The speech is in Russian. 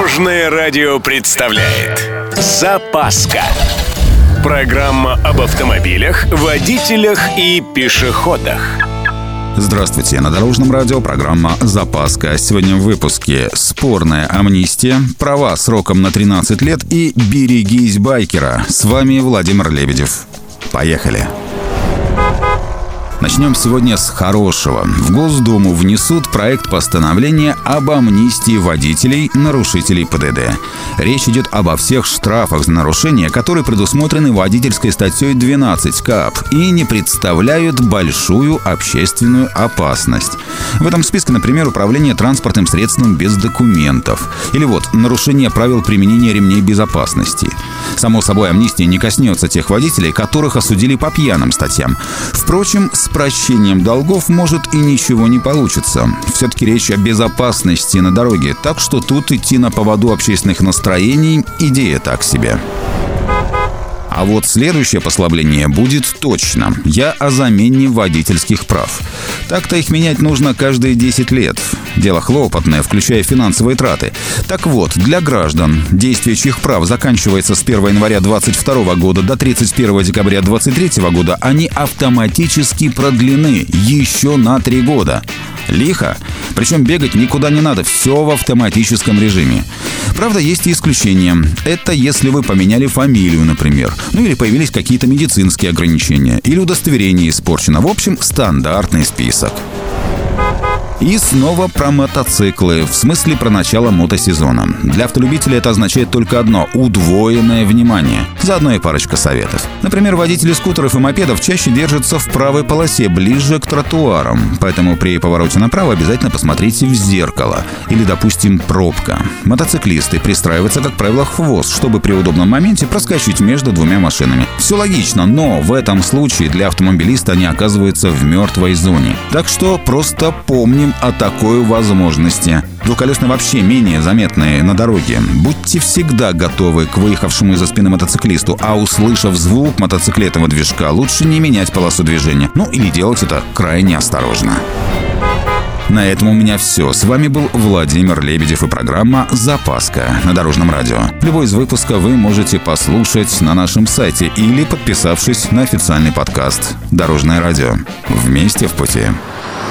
Дорожное радио представляет Запаска Программа об автомобилях, водителях и пешеходах Здравствуйте, на Дорожном радио программа «Запаска». Сегодня в выпуске «Спорная амнистия», «Права сроком на 13 лет» и «Берегись байкера». С вами Владимир Лебедев. Поехали! Начнем сегодня с хорошего. В Госдуму внесут проект постановления об амнистии водителей, нарушителей ПДД. Речь идет обо всех штрафах за нарушения, которые предусмотрены водительской статьей 12 КАП и не представляют большую общественную опасность. В этом списке, например, управление транспортным средством без документов. Или вот нарушение правил применения ремней безопасности. Само собой, амнистия не коснется тех водителей, которых осудили по пьяным статьям. Впрочем, с прощением долгов может и ничего не получится. Все-таки речь о безопасности на дороге, так что тут идти на поводу общественных настроений – идея так себе. А вот следующее послабление будет точно. Я о замене водительских прав. Так-то их менять нужно каждые 10 лет. Дело хлопотное, включая финансовые траты. Так вот, для граждан, действие чьих прав заканчивается с 1 января 2022 года до 31 декабря 2023 года, они автоматически продлены еще на 3 года. Лихо. Причем бегать никуда не надо, все в автоматическом режиме. Правда, есть и исключения. Это если вы поменяли фамилию, например. Ну или появились какие-то медицинские ограничения. Или удостоверение испорчено. В общем, стандартный список. И снова про мотоциклы, в смысле про начало мотосезона. Для автолюбителей это означает только одно – удвоенное внимание. Заодно и парочка советов. Например, водители скутеров и мопедов чаще держатся в правой полосе, ближе к тротуарам. Поэтому при повороте направо обязательно посмотрите в зеркало. Или, допустим, пробка. Мотоциклисты пристраиваются, как правило, хвост, чтобы при удобном моменте проскочить между двумя машинами. Все логично, но в этом случае для автомобилиста они оказываются в мертвой зоне. Так что просто помним о такой возможности. Двухколесные вообще менее заметные на дороге. Будьте всегда готовы к выехавшему из-за спины мотоциклисту, а услышав звук мотоциклетного движка, лучше не менять полосу движения. Ну или делать это крайне осторожно. На этом у меня все. С вами был Владимир Лебедев и программа «Запаска» на Дорожном радио. Любой из выпуска вы можете послушать на нашем сайте или подписавшись на официальный подкаст «Дорожное радио». Вместе в пути.